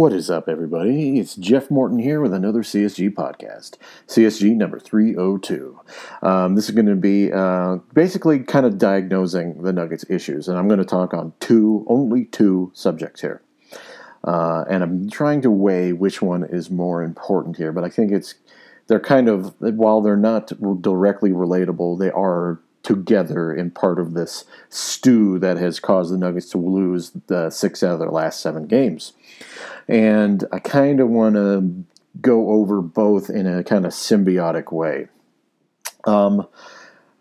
What is up, everybody? It's Jeff Morton here with another CSG podcast, CSG number 302. Um, this is going to be uh, basically kind of diagnosing the Nuggets issues, and I'm going to talk on two, only two subjects here. Uh, and I'm trying to weigh which one is more important here, but I think it's they're kind of while they're not directly relatable, they are together in part of this stew that has caused the Nuggets to lose the six out of their last seven games. And I kind of want to go over both in a kind of symbiotic way. Um,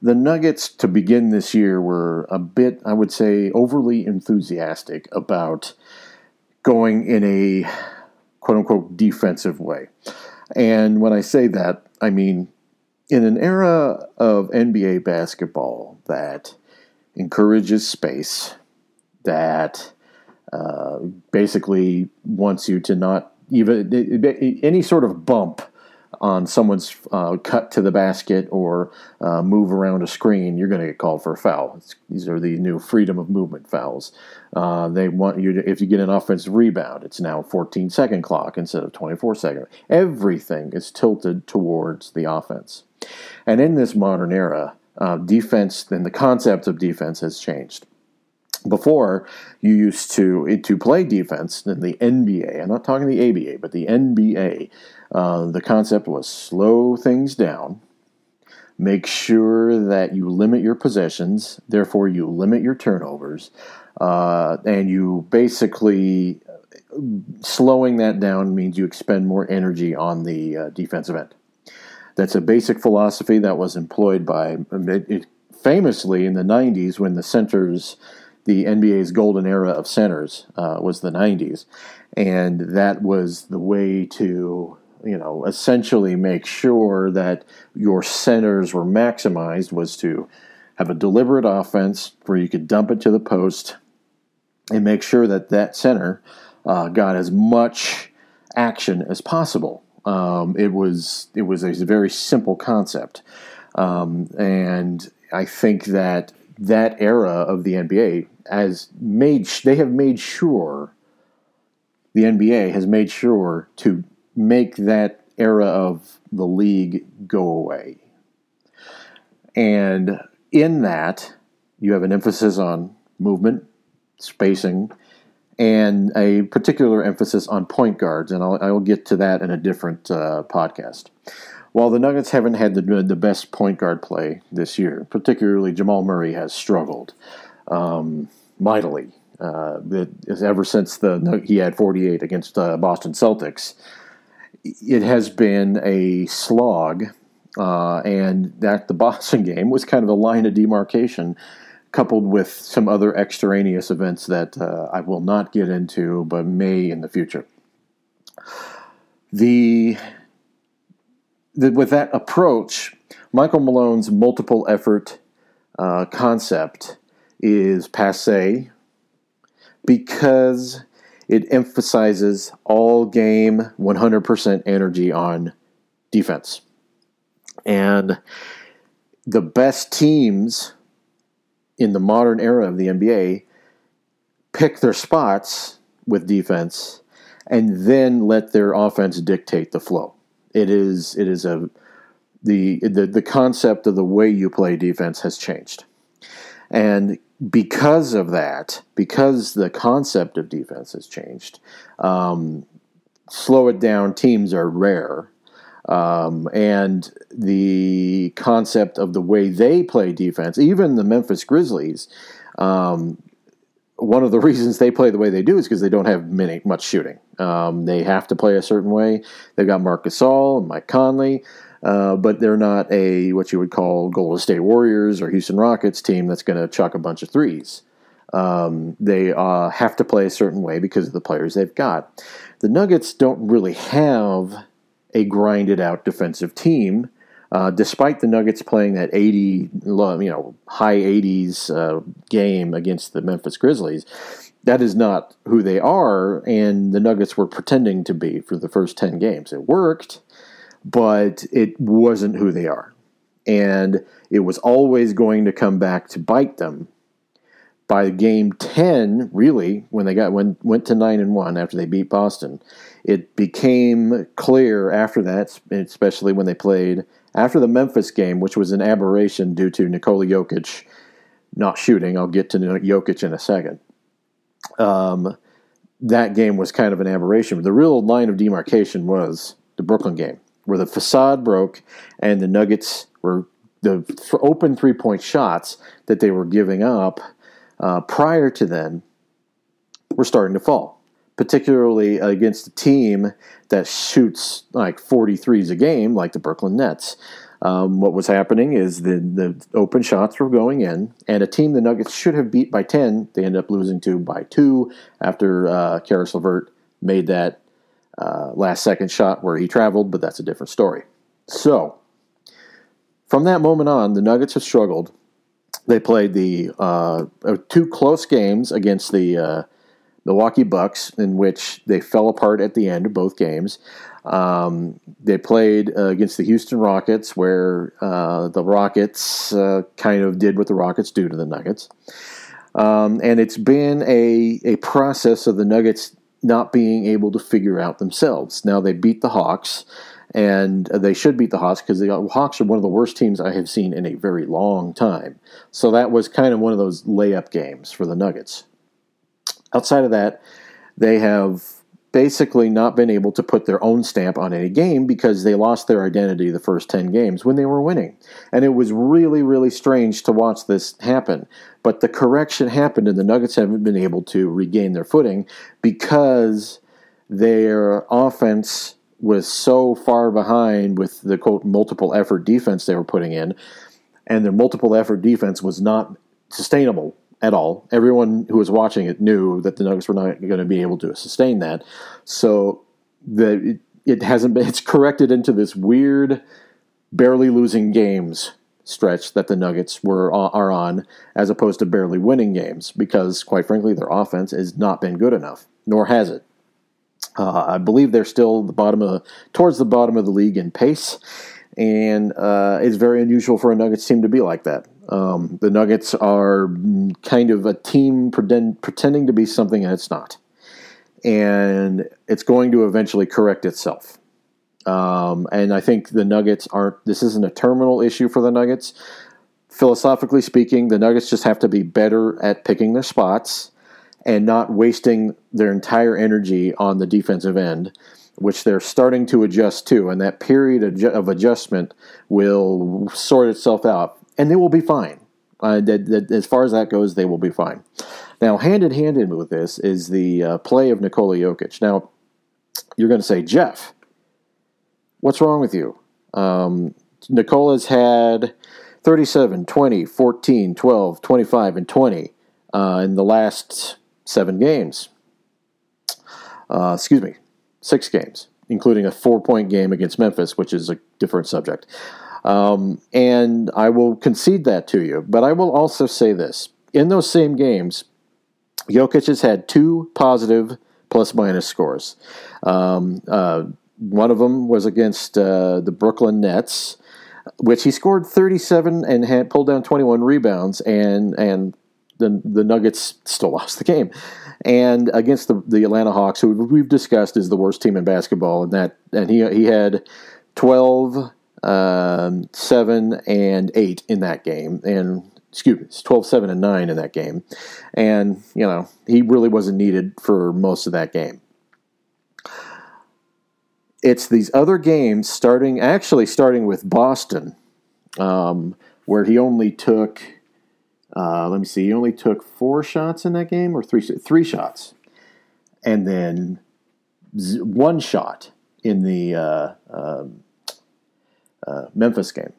the Nuggets to begin this year were a bit, I would say, overly enthusiastic about going in a quote unquote defensive way. And when I say that, I mean in an era of NBA basketball that encourages space, that uh, basically wants you to not even any sort of bump on someone's uh, cut to the basket or uh, move around a screen, you're going to get called for a foul. It's, these are the new freedom of movement fouls. Uh, they want you to, if you get an offensive rebound, it's now 14 second clock instead of 24 second. Everything is tilted towards the offense. And in this modern era, uh, defense, then the concept of defense has changed. Before, you used to to play defense in the NBA. I'm not talking the ABA, but the NBA. Uh, the concept was slow things down, make sure that you limit your possessions, therefore you limit your turnovers, uh, and you basically slowing that down means you expend more energy on the uh, defensive end. That's a basic philosophy that was employed by it, famously in the 90s when the centers the NBA's golden era of centers uh, was the 90s. And that was the way to, you know, essentially make sure that your centers were maximized was to have a deliberate offense where you could dump it to the post and make sure that that center uh, got as much action as possible. Um, it was it was a very simple concept, um, and I think that that era of the NBA has made they have made sure the NBA has made sure to make that era of the league go away. And in that, you have an emphasis on movement, spacing, and a particular emphasis on point guards. And I'll, get to that in a different uh, podcast. While the Nuggets haven't had the, the best point guard play this year, particularly Jamal Murray has struggled um, mightily. Uh, ever since the he had 48 against uh, Boston Celtics, it has been a slog, uh, and that the Boston game was kind of a line of demarcation, coupled with some other extraneous events that uh, I will not get into, but may in the future. The with that approach, Michael Malone's multiple effort uh, concept is passe because it emphasizes all game 100% energy on defense. And the best teams in the modern era of the NBA pick their spots with defense and then let their offense dictate the flow. It is it is a the the the concept of the way you play defense has changed. And because of that, because the concept of defense has changed, um, slow it down teams are rare. Um, and the concept of the way they play defense, even the Memphis Grizzlies, um, one of the reasons they play the way they do is because they don't have many much shooting. Um, they have to play a certain way. They've got Marc Gasol and Mike Conley, uh, but they're not a what you would call Golden State Warriors or Houston Rockets team that's going to chuck a bunch of threes. Um, they uh, have to play a certain way because of the players they've got. The Nuggets don't really have a grinded out defensive team. Uh, despite the Nuggets playing that 80, you know, high 80s uh, game against the Memphis Grizzlies, that is not who they are, and the Nuggets were pretending to be for the first 10 games. It worked, but it wasn't who they are. And it was always going to come back to bite them. By game 10, really, when they got went, went to 9 and 1 after they beat Boston, it became clear after that, especially when they played after the Memphis game, which was an aberration due to Nikola Jokic not shooting. I'll get to Jokic in a second um, that game was kind of an aberration. The real line of demarcation was the Brooklyn game, where the facade broke and the Nuggets were the open three point shots that they were giving up uh, prior to then were starting to fall, particularly against a team that shoots like 43s a game, like the Brooklyn Nets. Um, what was happening is the, the open shots were going in, and a team the Nuggets should have beat by 10, they ended up losing to by 2 after uh, Caris LeVert made that uh, last second shot where he traveled, but that's a different story. So, from that moment on, the Nuggets have struggled. They played the uh, uh two close games against the uh, Milwaukee Bucks, in which they fell apart at the end of both games. Um, they played uh, against the Houston Rockets, where uh, the Rockets uh, kind of did what the Rockets do to the Nuggets. Um, and it's been a, a process of the Nuggets not being able to figure out themselves. Now they beat the Hawks, and they should beat the Hawks because the Hawks are one of the worst teams I have seen in a very long time. So that was kind of one of those layup games for the Nuggets. Outside of that, they have basically not been able to put their own stamp on any game because they lost their identity the first 10 games when they were winning. And it was really, really strange to watch this happen. But the correction happened, and the Nuggets haven't been able to regain their footing because their offense was so far behind with the quote multiple effort defense they were putting in, and their multiple effort defense was not sustainable at all. Everyone who was watching it knew that the Nuggets were not going to be able to sustain that. So the it, it hasn't been it's corrected into this weird barely losing games stretch that the Nuggets were uh, are on as opposed to barely winning games because quite frankly their offense has not been good enough nor has it. Uh, I believe they're still the bottom of towards the bottom of the league in pace, and uh, it's very unusual for a Nuggets team to be like that. Um, the Nuggets are kind of a team pretend, pretending to be something and it's not. And it's going to eventually correct itself. Um, and I think the Nuggets aren't, this isn't a terminal issue for the Nuggets. Philosophically speaking, the Nuggets just have to be better at picking their spots and not wasting their entire energy on the defensive end, which they're starting to adjust to. And that period of adjustment will sort itself out and they will be fine. Uh, that, that, as far as that goes, they will be fine. Now, hand in hand with this is the uh, play of Nikola Jokic. Now, you're going to say, Jeff, what's wrong with you? Um, Nikola's had 37, 20, 14, 12, 25, and 20 uh, in the last seven games. Uh, excuse me, six games, including a four point game against Memphis, which is a different subject. Um, and I will concede that to you. But I will also say this in those same games, Jokic has had two positive plus minus scores. Um, uh, one of them was against uh, the Brooklyn Nets, which he scored 37 and had pulled down 21 rebounds, and and the the Nuggets still lost the game. And against the the Atlanta Hawks, who we've discussed is the worst team in basketball, and that and he he had 12 um, 7 and 8 in that game. And excuse me, 12, 7, and 9 in that game. And, you know, he really wasn't needed for most of that game. It's these other games, starting actually starting with Boston, um, where he only took, uh, let me see, he only took four shots in that game, or three, three shots, and then one shot in the uh, um, uh, Memphis game.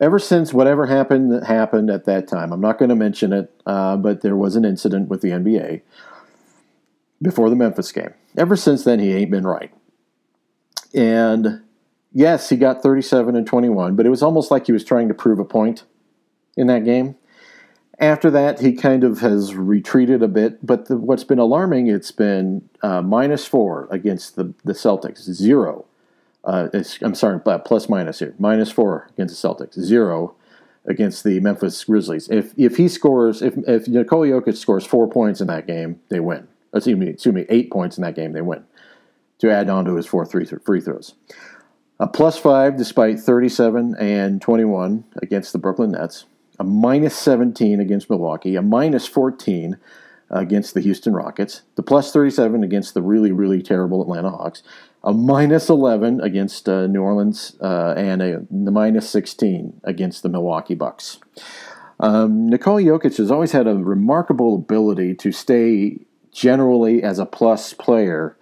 ever since whatever happened happened at that time, I'm not going to mention it, uh, but there was an incident with the NBA before the Memphis game. Ever since then, he ain't been right. And yes, he got 37 and 21, but it was almost like he was trying to prove a point in that game. After that, he kind of has retreated a bit, but the, what's been alarming, it's been uh, minus four against the, the Celtics, zero. Uh, I'm sorry, plus minus here, minus four against the Celtics, zero against the Memphis Grizzlies. If if he scores, if if Nikola Jokic scores four points in that game, they win. Excuse me, excuse me, eight points in that game, they win. To add on to his four three free throws. A plus five despite 37 and 21 against the Brooklyn Nets. A minus 17 against Milwaukee. A minus 14 against the Houston Rockets. The plus 37 against the really, really terrible Atlanta Hawks. A minus 11 against uh, New Orleans. Uh, and a, minus 16 against the Milwaukee Bucks. Um, Nikola Jokic has always had a remarkable ability to stay generally as a plus player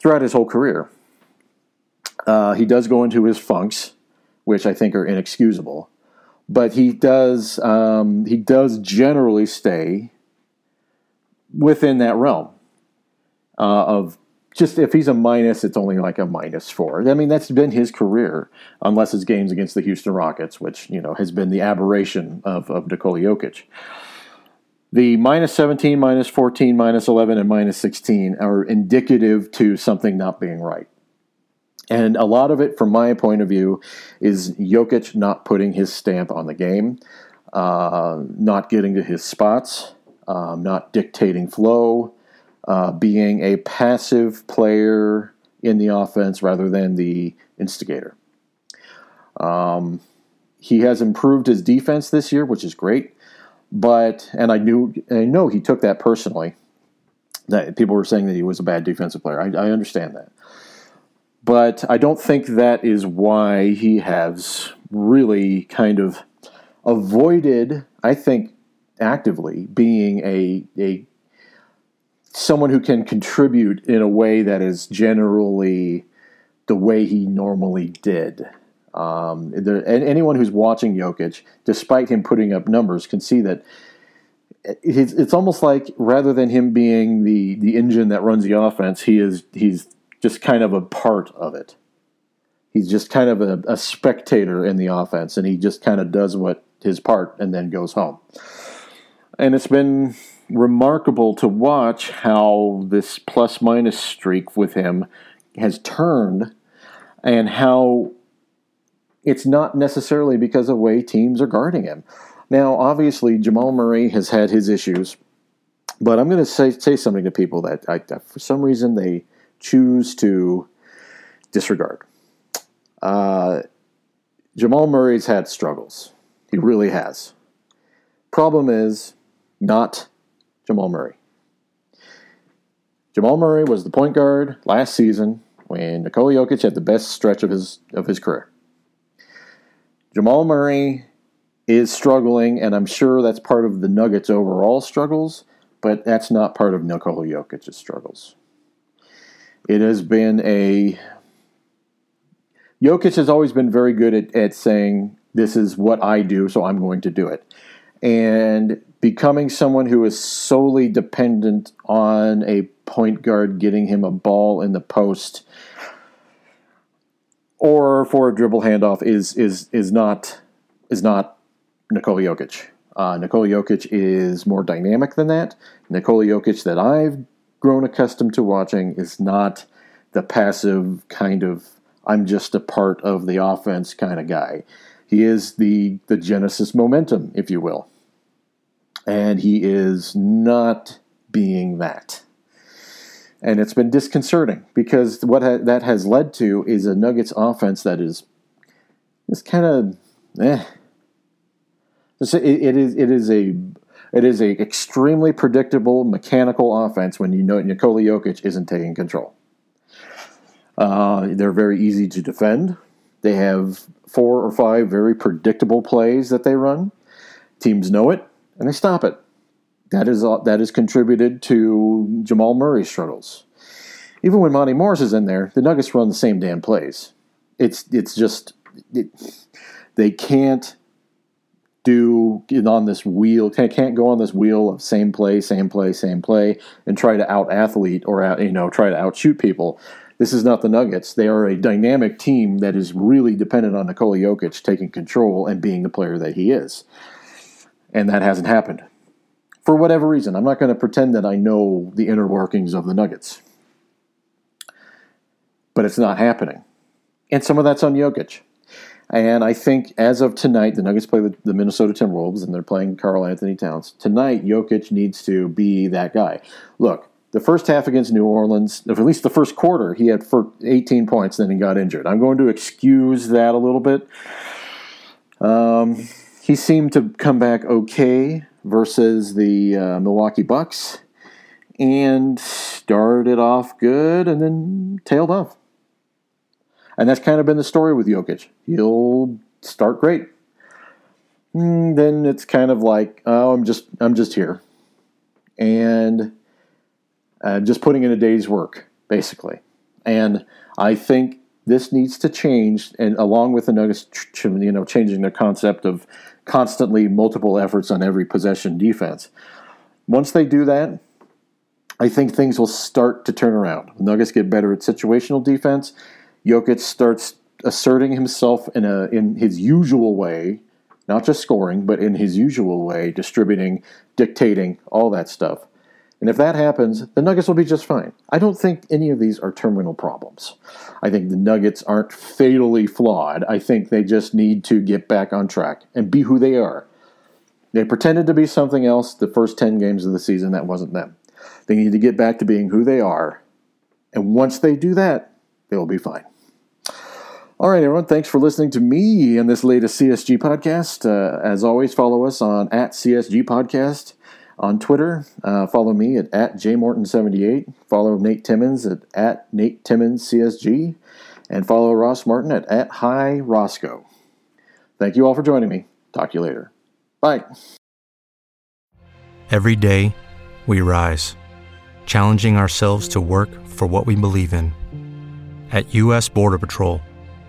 throughout his whole career. Uh, he does go into his funks, which I think are inexcusable, but he does um, he does generally stay within that realm uh, of just if he's a minus, it's only like a minus four. I mean, that's been his career, unless his games against the Houston Rockets, which you know has been the aberration of of Nikola Jokic. The minus 17, minus 14, minus 11, and minus 16 are indicative to something not being right. And a lot of it, from my point of view, is Jokic not putting his stamp on the game, uh, not getting to his spots, um, not dictating flow, uh, being a passive player in the offense rather than the instigator. Um, he has improved his defense this year, which is great. But and I knew I know he took that personally. That people were saying that he was a bad defensive player. I, I understand that. But I don't think that is why he has really kind of avoided, I think, actively being a, a someone who can contribute in a way that is generally the way he normally did. Um, there, anyone who's watching Jokic, despite him putting up numbers, can see that it's, it's almost like rather than him being the the engine that runs the offense, he is he's just kind of a part of it. He's just kind of a, a spectator in the offense, and he just kind of does what his part and then goes home. And it's been remarkable to watch how this plus minus streak with him has turned and how it's not necessarily because of the way teams are guarding him. Now, obviously, Jamal Murray has had his issues, but I'm going to say, say something to people that I, for some reason they choose to disregard. Uh, Jamal Murray's had struggles. He really has. Problem is not Jamal Murray. Jamal Murray was the point guard last season when Nikola Jokic had the best stretch of his of his career. Jamal Murray is struggling, and I'm sure that's part of the Nuggets' overall struggles, but that's not part of Nikola Jokic's struggles. It has been a. Jokic has always been very good at, at saying, This is what I do, so I'm going to do it. And becoming someone who is solely dependent on a point guard getting him a ball in the post or for a dribble handoff is is is not is not Nikola Jokic. Uh, Nikola Jokic is more dynamic than that. Nikola Jokic that I've grown accustomed to watching is not the passive kind of I'm just a part of the offense kind of guy. He is the the genesis momentum, if you will. And he is not being that. And it's been disconcerting because what ha- that has led to is a Nuggets offense that is is kind of eh. It, it is it is a it is a extremely predictable mechanical offense when you know Nikola Jokic isn't taking control. Uh, they're very easy to defend. They have four or five very predictable plays that they run. Teams know it and they stop it. That is uh, that is contributed to Jamal Murray's struggles. Even when Monte Morris is in there, the Nuggets run the same damn plays. It's it's just it, They can't do get on this wheel can't go on this wheel of same play same play same play and try to out athlete or out you know try to outshoot people. This is not the nuggets. They are a dynamic team that is really dependent on Nikola Jokic taking control and being the player that he is. And that hasn't happened. For whatever reason. I'm not going to pretend that i know the inner workings of the nuggets. But it's not happening. And some of that's on Jokic and I think as of tonight, the Nuggets play the, the Minnesota Timberwolves and they're playing Karl-Anthony Towns. Tonight, Jokic needs to be that guy. Look, the first half against New Orleans, at least the first quarter, he had 18 points, then he got injured. I'm going to excuse that a little bit. Um, he seemed to come back okay versus the uh, Milwaukee Bucks and started off good and then tailed off. And that's kind of been the story with Jokic. He'll start great. And then it's kind of like, oh, I'm just I'm just here. And uh, just putting in a day's work, basically. And I think this needs to change, and along with the Nuggets, you know, changing the concept of constantly multiple efforts on every possession defense. Once they do that, I think things will start to turn around. The Nuggets get better at situational defense, Jokic starts asserting himself in a in his usual way, not just scoring, but in his usual way, distributing, dictating, all that stuff. And if that happens, the Nuggets will be just fine. I don't think any of these are terminal problems. I think the Nuggets aren't fatally flawed. I think they just need to get back on track and be who they are. They pretended to be something else the first 10 games of the season. That wasn't them. They need to get back to being who they are. And once they do that, they'll be fine. All right, everyone. Thanks for listening to me in this latest CSG podcast. Uh, as always, follow us on at CSG Podcast on Twitter. Uh, follow me at, at jmorton78. Follow Nate Timmons at, at Nate Timmons CSG. And follow Ross Martin at, at Hi Roscoe. Thank you all for joining me. Talk to you later. Bye. Every day, we rise, challenging ourselves to work for what we believe in. At U.S. Border Patrol,